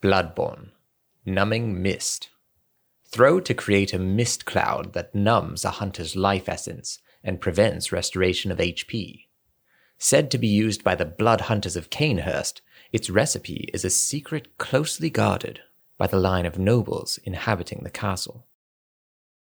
Bloodborne. Numbing Mist. Throw to create a mist cloud that numbs a hunter's life essence and prevents restoration of HP. Said to be used by the blood hunters of Cainhurst, its recipe is a secret closely guarded by the line of nobles inhabiting the castle.